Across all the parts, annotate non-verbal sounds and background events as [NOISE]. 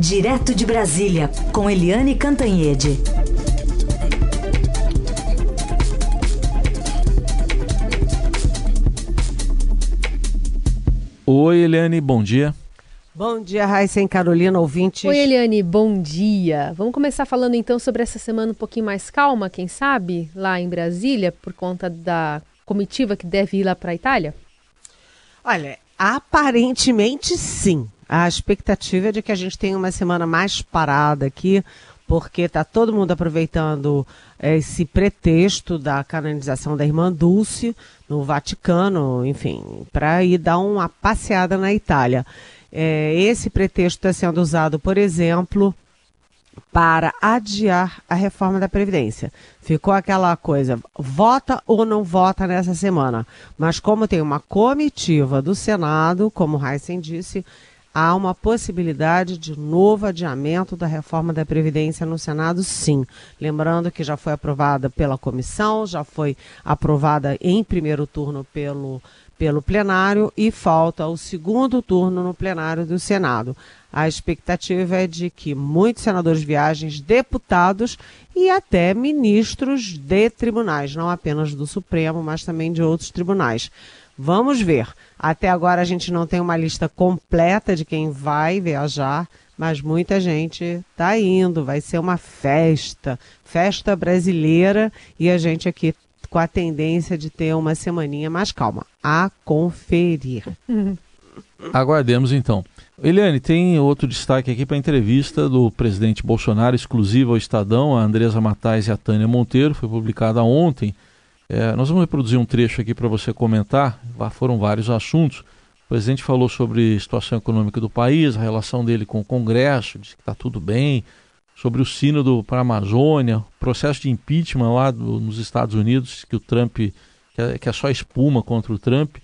Direto de Brasília, com Eliane Cantanhede. Oi, Eliane, bom dia. Bom dia, Raíssa e Carolina, ouvintes. Oi, Eliane, bom dia. Vamos começar falando então sobre essa semana um pouquinho mais calma, quem sabe, lá em Brasília, por conta da comitiva que deve ir lá para a Itália? Olha, aparentemente sim. A expectativa é de que a gente tenha uma semana mais parada aqui, porque está todo mundo aproveitando esse pretexto da canonização da irmã Dulce no Vaticano, enfim, para ir dar uma passeada na Itália. É, esse pretexto está sendo usado, por exemplo, para adiar a reforma da Previdência. Ficou aquela coisa, vota ou não vota nessa semana. Mas como tem uma comitiva do Senado, como Heisen disse, há uma possibilidade de novo adiamento da reforma da Previdência no Senado, sim. Lembrando que já foi aprovada pela comissão, já foi aprovada em primeiro turno pelo, pelo plenário e falta o segundo turno no plenário do Senado. A expectativa é de que muitos senadores viajem, deputados e até ministros de tribunais, não apenas do Supremo, mas também de outros tribunais. Vamos ver. Até agora a gente não tem uma lista completa de quem vai viajar, mas muita gente está indo. Vai ser uma festa, festa brasileira e a gente aqui com a tendência de ter uma semaninha mais calma. A conferir. [LAUGHS] Aguardemos então. Eliane, tem outro destaque aqui para a entrevista do presidente Bolsonaro, exclusiva ao Estadão, a Andresa Matais e a Tânia Monteiro, foi publicada ontem. É, nós vamos reproduzir um trecho aqui para você comentar. Foram vários assuntos. O presidente falou sobre a situação econômica do país, a relação dele com o Congresso, disse que está tudo bem, sobre o sínodo para a Amazônia, processo de impeachment lá do, nos Estados Unidos, que o Trump, que é, que é, só espuma contra o Trump.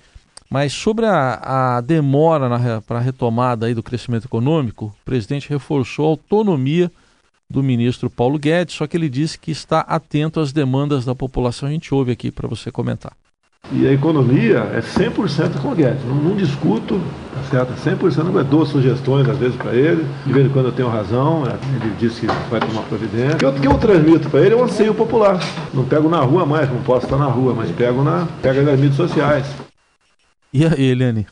Mas sobre a, a demora para a retomada aí do crescimento econômico, o presidente reforçou a autonomia do ministro Paulo Guedes, só que ele disse que está atento às demandas da população. A gente ouve aqui para você comentar. E a economia é 100% com o Guedes. Não, não discuto, tá certo? 100% eu dou sugestões às vezes para ele. De vez em quando eu tenho razão, é, ele disse que vai tomar providência. O que eu transmito para ele é um anseio popular. Não pego na rua mais, não posso estar na rua, mas pego, na, pego nas mídias sociais. E aí, Eliane?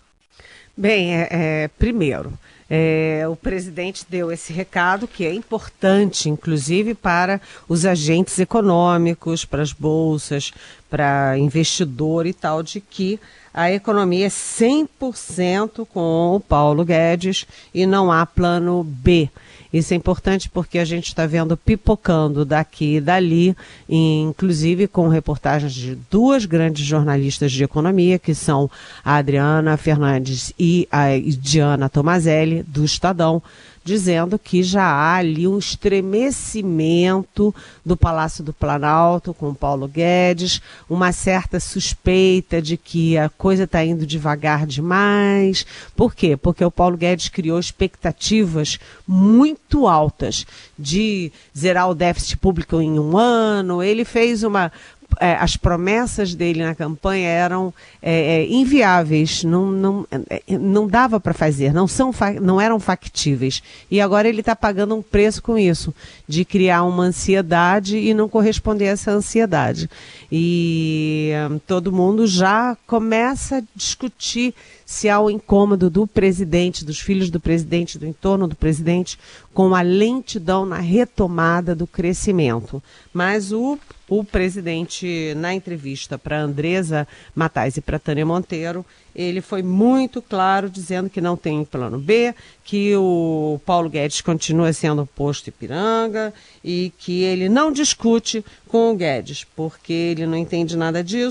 Bem, é, é, primeiro, é, o presidente deu esse recado que é importante, inclusive para os agentes econômicos, para as bolsas, para investidor e tal, de que a economia é 100% com o Paulo Guedes e não há plano B. Isso é importante porque a gente está vendo pipocando daqui e dali, inclusive com reportagens de duas grandes jornalistas de economia, que são a Adriana Fernandes e a Diana Tomazelli, do Estadão, dizendo que já há ali um estremecimento do Palácio do Planalto com Paulo Guedes, uma certa suspeita de que a coisa está indo devagar demais. Por quê? Porque o Paulo Guedes criou expectativas muito altas de zerar o déficit público em um ano. Ele fez uma é, as promessas dele na campanha eram é, é inviáveis, não, não, é, não dava para fazer, não, são, não eram factíveis. E agora ele está pagando um preço com isso, de criar uma ansiedade e não corresponder a essa ansiedade. E hum, todo mundo já começa a discutir se há o incômodo do presidente, dos filhos do presidente, do entorno do presidente, com a lentidão na retomada do crescimento. Mas o, o presidente, na entrevista para Andresa Matais e para Tânia Monteiro, ele foi muito claro dizendo que não tem plano B, que o Paulo Guedes continua sendo posto Ipiranga e que ele não discute com o Guedes, porque ele não entende nada disso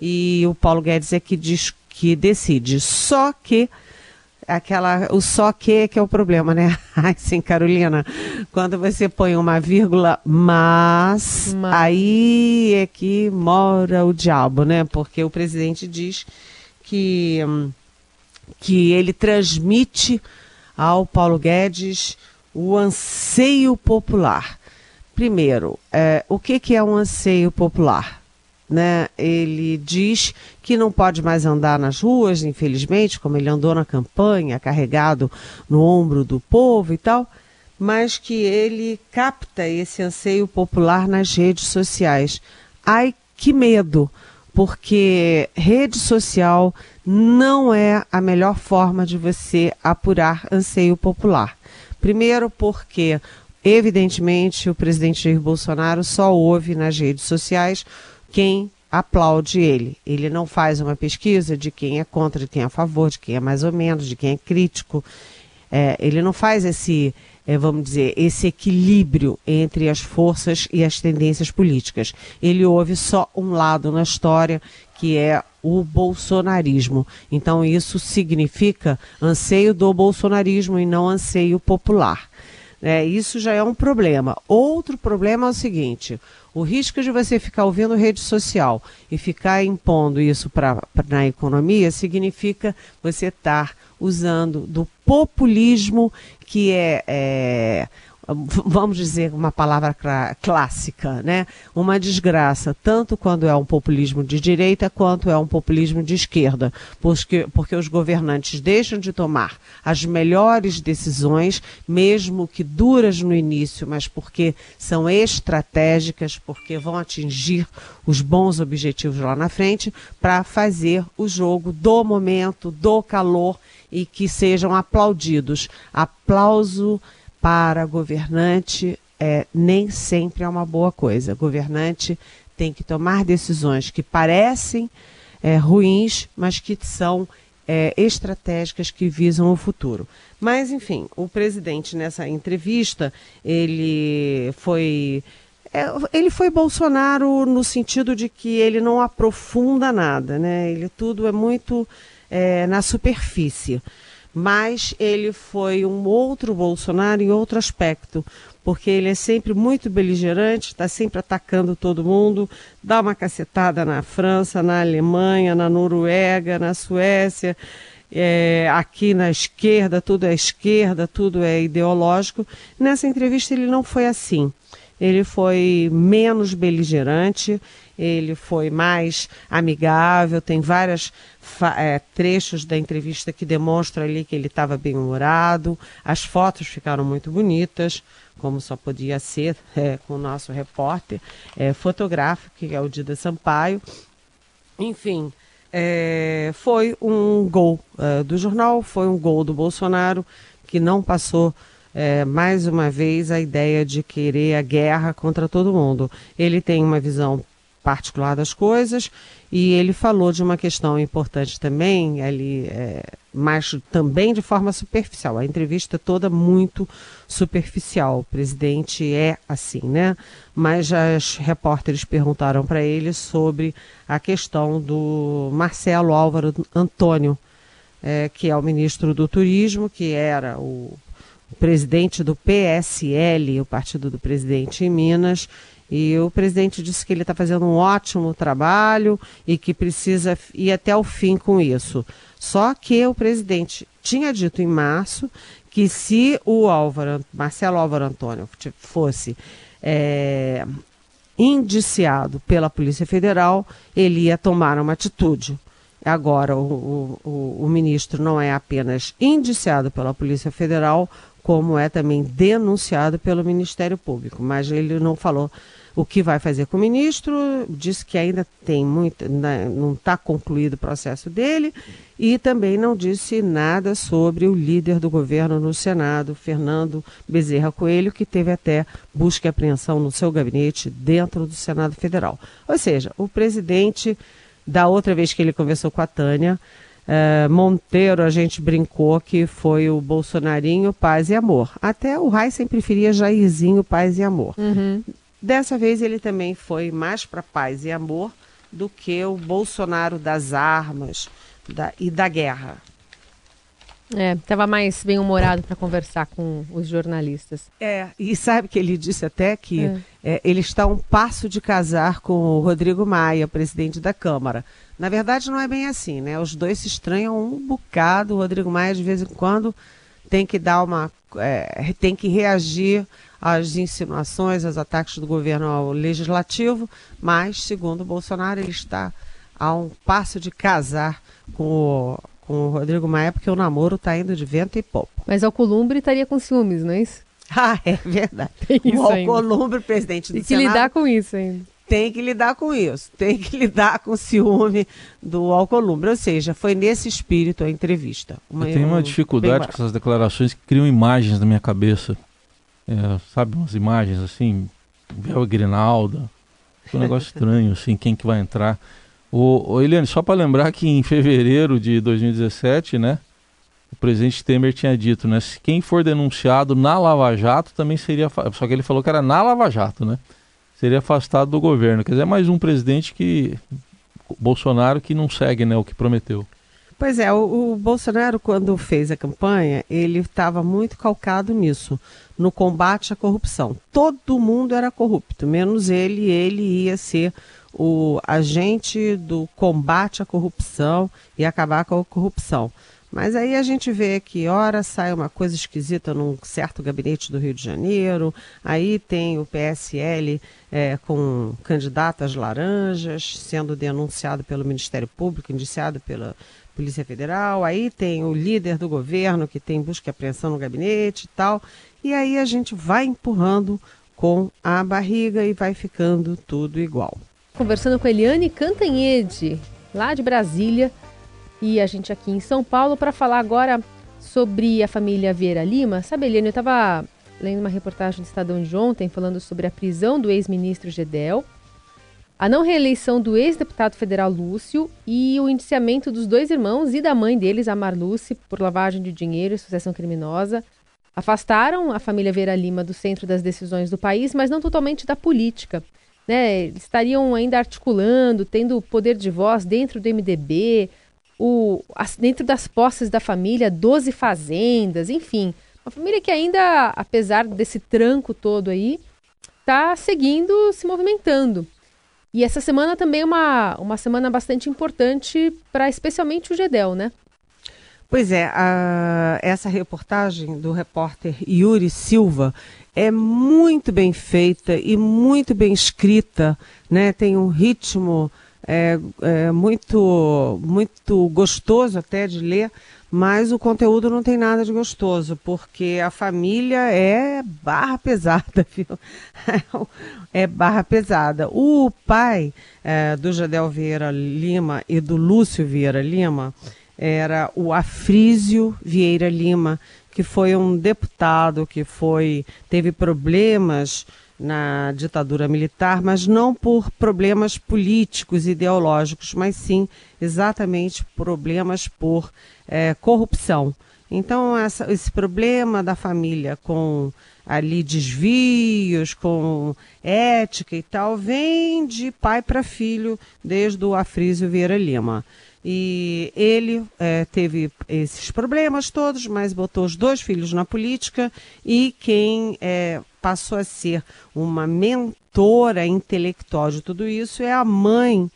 e o Paulo Guedes é que discute que decide. Só que aquela o só que que é o problema, né? [LAUGHS] Ai, sim, Carolina, quando você põe uma vírgula, mas, mas, aí é que mora o diabo, né? Porque o presidente diz que que ele transmite ao Paulo Guedes o anseio popular. Primeiro, é, o que, que é um anseio popular? Né, ele diz que não pode mais andar nas ruas, infelizmente, como ele andou na campanha, carregado no ombro do povo e tal, mas que ele capta esse anseio popular nas redes sociais. Ai, que medo! Porque rede social não é a melhor forma de você apurar anseio popular. Primeiro, porque, evidentemente, o presidente Jair Bolsonaro só ouve nas redes sociais quem aplaude ele. Ele não faz uma pesquisa de quem é contra, de quem é a favor, de quem é mais ou menos, de quem é crítico. É, ele não faz esse, é, vamos dizer, esse equilíbrio entre as forças e as tendências políticas. Ele ouve só um lado na história, que é o bolsonarismo. Então isso significa anseio do bolsonarismo e não anseio popular. É, isso já é um problema. Outro problema é o seguinte: o risco de você ficar ouvindo rede social e ficar impondo isso pra, pra na economia significa você estar usando do populismo que é, é vamos dizer uma palavra clássica, né? Uma desgraça, tanto quando é um populismo de direita quanto é um populismo de esquerda, porque, porque os governantes deixam de tomar as melhores decisões, mesmo que duras no início, mas porque são estratégicas, porque vão atingir os bons objetivos lá na frente, para fazer o jogo do momento, do calor e que sejam aplaudidos. Aplauso para governante é, nem sempre é uma boa coisa. Governante tem que tomar decisões que parecem é, ruins, mas que são é, estratégicas que visam o futuro. Mas, enfim, o presidente nessa entrevista, ele foi. É, ele foi Bolsonaro no sentido de que ele não aprofunda nada, né? Ele tudo é muito é, na superfície mas ele foi um outro Bolsonaro em outro aspecto, porque ele é sempre muito beligerante, está sempre atacando todo mundo, dá uma cacetada na França, na Alemanha, na Noruega, na Suécia, é, aqui na esquerda, tudo é esquerda, tudo é ideológico. Nessa entrevista ele não foi assim. Ele foi menos beligerante, ele foi mais amigável, tem vários é, trechos da entrevista que demonstram ali que ele estava bem humorado, as fotos ficaram muito bonitas, como só podia ser [LAUGHS] é, com o nosso repórter é, fotográfico, que é o Dida Sampaio. Enfim, é, foi um gol é, do jornal, foi um gol do Bolsonaro, que não passou é, mais uma vez a ideia de querer a guerra contra todo mundo. Ele tem uma visão particular das coisas e ele falou de uma questão importante também, ali, é, mas também de forma superficial. A entrevista toda muito superficial. O presidente é assim, né? Mas as repórteres perguntaram para ele sobre a questão do Marcelo Álvaro Antônio, é, que é o ministro do Turismo, que era o presidente do PSL, o partido do presidente em Minas, e o presidente disse que ele está fazendo um ótimo trabalho e que precisa ir até o fim com isso. Só que o presidente tinha dito em março que se o Álvaro, Marcelo Álvaro Antônio fosse é, indiciado pela Polícia Federal, ele ia tomar uma atitude. Agora, o, o, o ministro não é apenas indiciado pela Polícia Federal, como é também denunciado pelo Ministério Público, mas ele não falou o que vai fazer com o ministro, disse que ainda tem muito, né, não está concluído o processo dele e também não disse nada sobre o líder do governo no Senado, Fernando Bezerra Coelho, que teve até busca e apreensão no seu gabinete dentro do Senado Federal. Ou seja, o presidente, da outra vez que ele conversou com a Tânia, eh, Monteiro, a gente brincou que foi o Bolsonarinho Paz e Amor. Até o Heisen preferia Jairzinho Paz e Amor. Uhum. Dessa vez ele também foi mais para paz e amor do que o Bolsonaro das armas da, e da guerra. É, estava mais bem humorado para conversar com os jornalistas. É, e sabe que ele disse até que é. É, ele está a um passo de casar com o Rodrigo Maia, presidente da Câmara. Na verdade, não é bem assim, né? Os dois se estranham um bocado. O Rodrigo Maia, de vez em quando, tem que dar uma é, tem que reagir às insinuações, aos ataques do governo ao legislativo, mas, segundo o Bolsonaro, ele está a um passo de casar com o, com o Rodrigo Maia, porque o namoro está indo de vento e pouco. Mas Alcolumbre estaria com ciúmes, não é isso? Ah, é verdade. Tem o Alcolumbre, presidente do Tem que Senado, lidar com isso ainda. Tem que lidar com isso. Tem que [LAUGHS] lidar com o ciúme do Alcolumbre. Ou seja, foi nesse espírito a entrevista. Uma, Eu tenho uma dificuldade com essas declarações que criam imagens na minha cabeça. É, sabe, umas imagens assim, Bel Grinalda. Um negócio [LAUGHS] estranho, assim, quem que vai entrar. O, o Eliane, só para lembrar que em fevereiro de 2017, né, o presidente Temer tinha dito, né, se quem for denunciado na Lava Jato também seria, só que ele falou que era na Lava Jato, né, seria afastado do governo. Quer dizer, é mais um presidente que Bolsonaro que não segue, né, o que prometeu. Pois é, o, o Bolsonaro quando fez a campanha, ele estava muito calcado nisso, no combate à corrupção. Todo mundo era corrupto, menos ele, ele ia ser o agente do combate à corrupção e acabar com a corrupção. Mas aí a gente vê que, ora, sai uma coisa esquisita num certo gabinete do Rio de Janeiro, aí tem o PSL é, com candidatas laranjas sendo denunciado pelo Ministério Público, indiciado pela Polícia Federal, aí tem o líder do governo que tem busca e apreensão no gabinete e tal, e aí a gente vai empurrando com a barriga e vai ficando tudo igual. Conversando com Eliane Cantanhede, lá de Brasília, e a gente aqui em São Paulo para falar agora sobre a família Vieira Lima. Sabe, Eliane, eu estava lendo uma reportagem do Estadão de ontem falando sobre a prisão do ex-ministro Gedel, a não reeleição do ex-deputado federal Lúcio e o indiciamento dos dois irmãos e da mãe deles, a Marluce, por lavagem de dinheiro e associação criminosa. Afastaram a família Vieira Lima do centro das decisões do país, mas não totalmente da política né, estariam ainda articulando, tendo poder de voz dentro do MDB, o, as, dentro das posses da família, 12 fazendas, enfim. Uma família que ainda, apesar desse tranco todo aí, está seguindo, se movimentando. E essa semana também é uma, uma semana bastante importante para especialmente o Gedel, né? Pois é, a, essa reportagem do repórter Yuri Silva é muito bem feita e muito bem escrita, né? Tem um ritmo é, é, muito, muito gostoso até de ler, mas o conteúdo não tem nada de gostoso, porque a família é barra pesada, [LAUGHS] viu? É barra pesada. O pai é, do Jadel Vieira Lima e do Lúcio Vieira Lima era o Afrísio Vieira Lima, que foi um deputado que foi teve problemas na ditadura militar, mas não por problemas políticos, ideológicos, mas sim exatamente problemas por é, corrupção. Então, essa, esse problema da família com ali desvios, com ética e tal, vem de pai para filho, desde o Afrísio Vieira Lima. E ele é, teve esses problemas todos, mas botou os dois filhos na política e quem é, passou a ser uma mentora intelectual de tudo isso é a mãe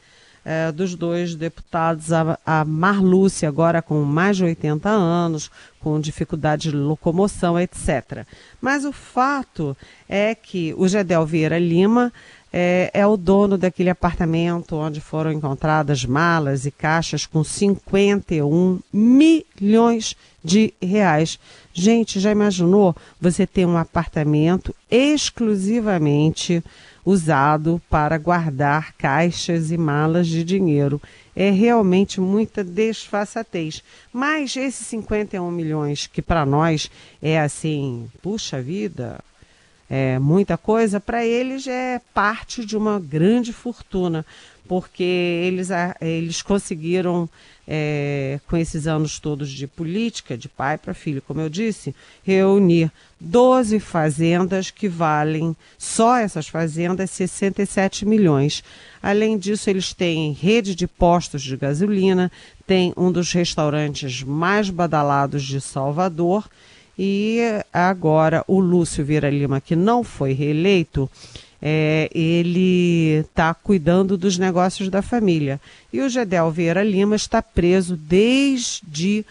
é, dos dois deputados, a, a Marlúcia, agora com mais de 80 anos, com dificuldade de locomoção, etc. Mas o fato é que o Gedel Vieira Lima é, é, o dono daquele apartamento onde foram encontradas malas e caixas com 51 milhões de reais. Gente, já imaginou você ter um apartamento exclusivamente usado para guardar caixas e malas de dinheiro? É realmente muita desfaçatez. Mas esses 51 milhões, que para nós é assim, puxa vida, é, muita coisa, para eles é parte de uma grande fortuna, porque eles, eles conseguiram, é, com esses anos todos de política, de pai para filho, como eu disse, reunir 12 fazendas que valem, só essas fazendas, 67 milhões. Além disso, eles têm rede de postos de gasolina, tem um dos restaurantes mais badalados de Salvador e agora o Lúcio Vieira Lima, que não foi reeleito, é, ele está cuidando dos negócios da família. E o Gedel Vieira Lima está preso desde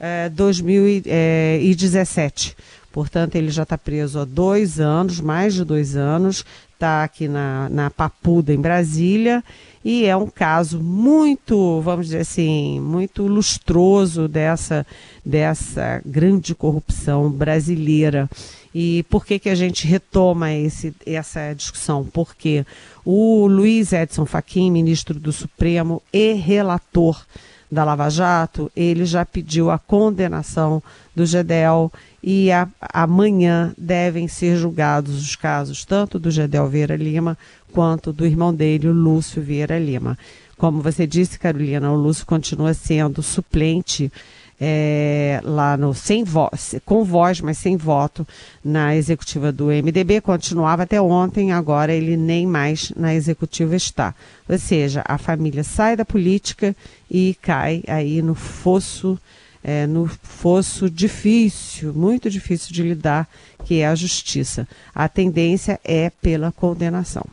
é, 2017, Portanto, ele já está preso há dois anos, mais de dois anos, está aqui na, na Papuda, em Brasília, e é um caso muito, vamos dizer assim, muito lustroso dessa, dessa grande corrupção brasileira. E por que, que a gente retoma esse, essa discussão? Porque o Luiz Edson Fachin, ministro do Supremo e relator da Lava Jato, ele já pediu a condenação do Gedel e a, amanhã devem ser julgados os casos tanto do Gedel Vieira Lima quanto do irmão dele, Lúcio Vieira Lima. Como você disse, Carolina, o Lúcio continua sendo suplente é, lá no sem voz, com voz, mas sem voto na executiva do MDB, continuava até ontem, agora ele nem mais na executiva está. Ou seja, a família sai da política e cai aí no fosso é, no fosso difícil, muito difícil de lidar, que é a justiça. A tendência é pela condenação.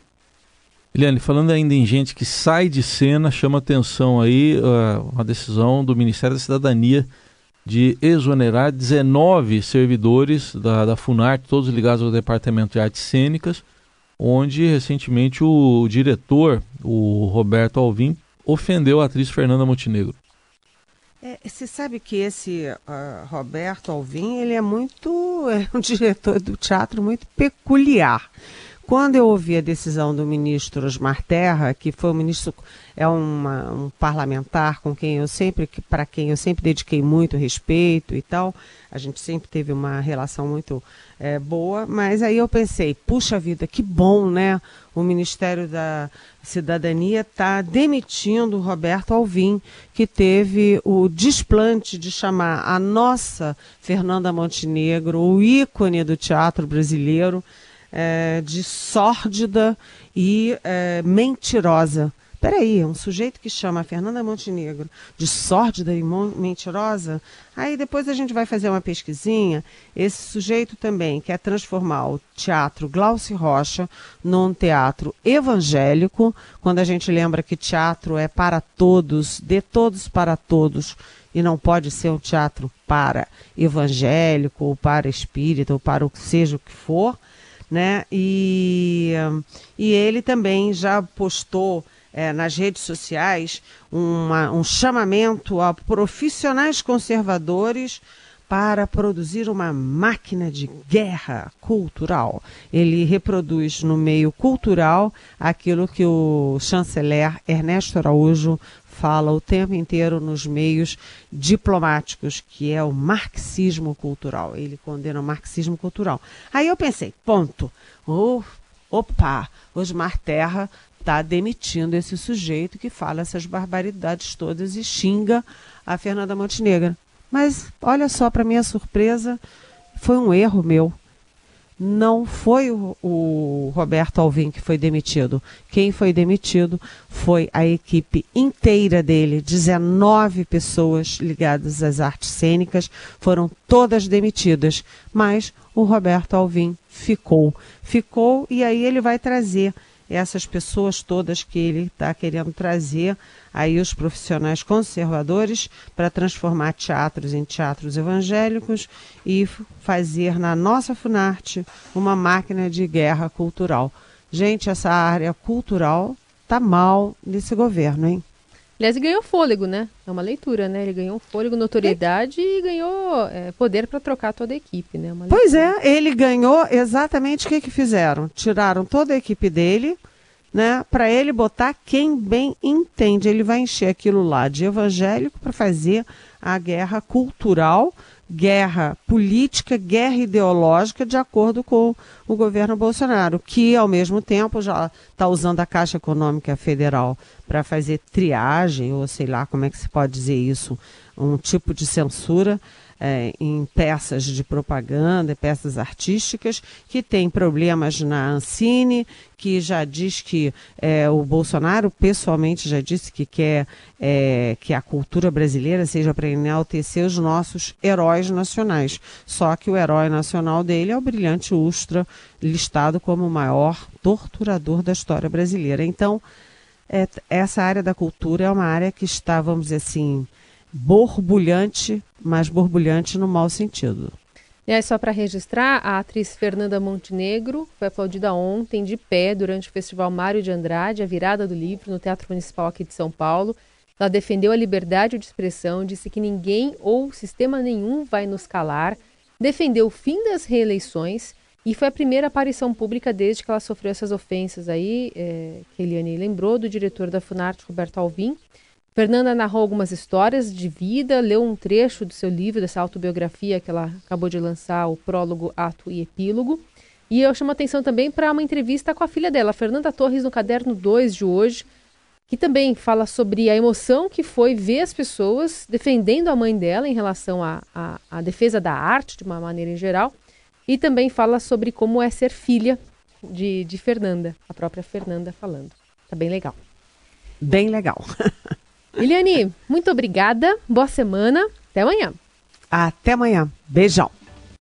Eliane, falando ainda em gente que sai de cena, chama atenção aí uh, uma decisão do Ministério da Cidadania de exonerar 19 servidores da, da Funarte, todos ligados ao Departamento de Artes Cênicas, onde recentemente o, o diretor, o Roberto Alvim, ofendeu a atriz Fernanda Montenegro. É, você sabe que esse uh, Roberto Alvim, ele é muito, [LAUGHS] é um diretor do teatro muito peculiar. Quando eu ouvi a decisão do ministro Osmar Terra, que foi o ministro, é uma, um parlamentar com quem eu sempre, para quem eu sempre dediquei muito respeito e tal, a gente sempre teve uma relação muito é, boa, mas aí eu pensei, puxa vida, que bom, né? O Ministério da Cidadania está demitindo o Roberto Alvim, que teve o desplante de chamar a nossa Fernanda Montenegro, o ícone do teatro brasileiro, é, de sórdida e é, mentirosa. Peraí, um sujeito que chama Fernanda Montenegro de sórdida e mentirosa, aí depois a gente vai fazer uma pesquisinha. Esse sujeito também quer transformar o teatro Glaucio Rocha num teatro evangélico, quando a gente lembra que teatro é para todos, de todos para todos, e não pode ser um teatro para evangélico, ou para espírita, ou para o que seja o que for né? E, e ele também já postou é, nas redes sociais uma, um chamamento a profissionais conservadores para produzir uma máquina de guerra cultural. Ele reproduz no meio cultural aquilo que o chanceler Ernesto Araújo fala o tempo inteiro nos meios diplomáticos, que é o marxismo cultural. Ele condena o marxismo cultural. Aí eu pensei, ponto. Oh, opa, Osmar Terra está demitindo esse sujeito que fala essas barbaridades todas e xinga a Fernanda Montenegro. Mas olha só, para minha surpresa, foi um erro meu não foi o, o, Roberto Alvim que foi demitido. Quem foi demitido foi a equipe inteira dele, 19 pessoas ligadas às artes cênicas, foram todas demitidas, mas o Roberto Alvim ficou. Ficou e aí ele vai trazer essas pessoas todas que ele está querendo trazer aí os profissionais conservadores para transformar teatros em teatros evangélicos e fazer na nossa Funarte uma máquina de guerra cultural. Gente, essa área cultural tá mal nesse governo, hein? Aliás, ganhou fôlego, né? É uma leitura, né? Ele ganhou fôlego, notoriedade é. e ganhou é, poder para trocar toda a equipe, né? pois é, ele ganhou exatamente o que, que fizeram. Tiraram toda a equipe dele, né, para ele botar quem bem entende. Ele vai encher aquilo lá de evangélico para fazer a guerra cultural, guerra política, guerra ideológica, de acordo com o governo Bolsonaro, que ao mesmo tempo já está usando a Caixa Econômica Federal para fazer triagem, ou sei lá como é que se pode dizer isso, um tipo de censura é, em peças de propaganda, peças artísticas, que tem problemas na Ancine, que já diz que é, o Bolsonaro pessoalmente já disse que quer é, que a cultura brasileira seja para enaltecer os nossos heróis nacionais. Só que o herói nacional dele é o brilhante Ustra, listado como o maior torturador da história brasileira. Então, é, essa área da cultura é uma área que está, vamos dizer assim, borbulhante, mas borbulhante no mau sentido. E aí, só para registrar, a atriz Fernanda Montenegro foi aplaudida ontem de pé durante o Festival Mário de Andrade, a virada do livro, no Teatro Municipal aqui de São Paulo. Ela defendeu a liberdade de expressão, disse que ninguém ou sistema nenhum vai nos calar, defendeu o fim das reeleições e foi a primeira aparição pública desde que ela sofreu essas ofensas aí, é, que Eliane lembrou, do diretor da Funarte, Roberto Alvim. Fernanda narrou algumas histórias de vida, leu um trecho do seu livro, dessa autobiografia que ela acabou de lançar, o prólogo, ato e epílogo. E eu chamo atenção também para uma entrevista com a filha dela, Fernanda Torres, no caderno 2 de hoje, que também fala sobre a emoção que foi ver as pessoas defendendo a mãe dela em relação à defesa da arte, de uma maneira em geral, e também fala sobre como é ser filha de, de Fernanda, a própria Fernanda falando. Tá bem legal. Bem legal. [LAUGHS] Eliane, muito obrigada. Boa semana. Até amanhã. Até amanhã. Beijão.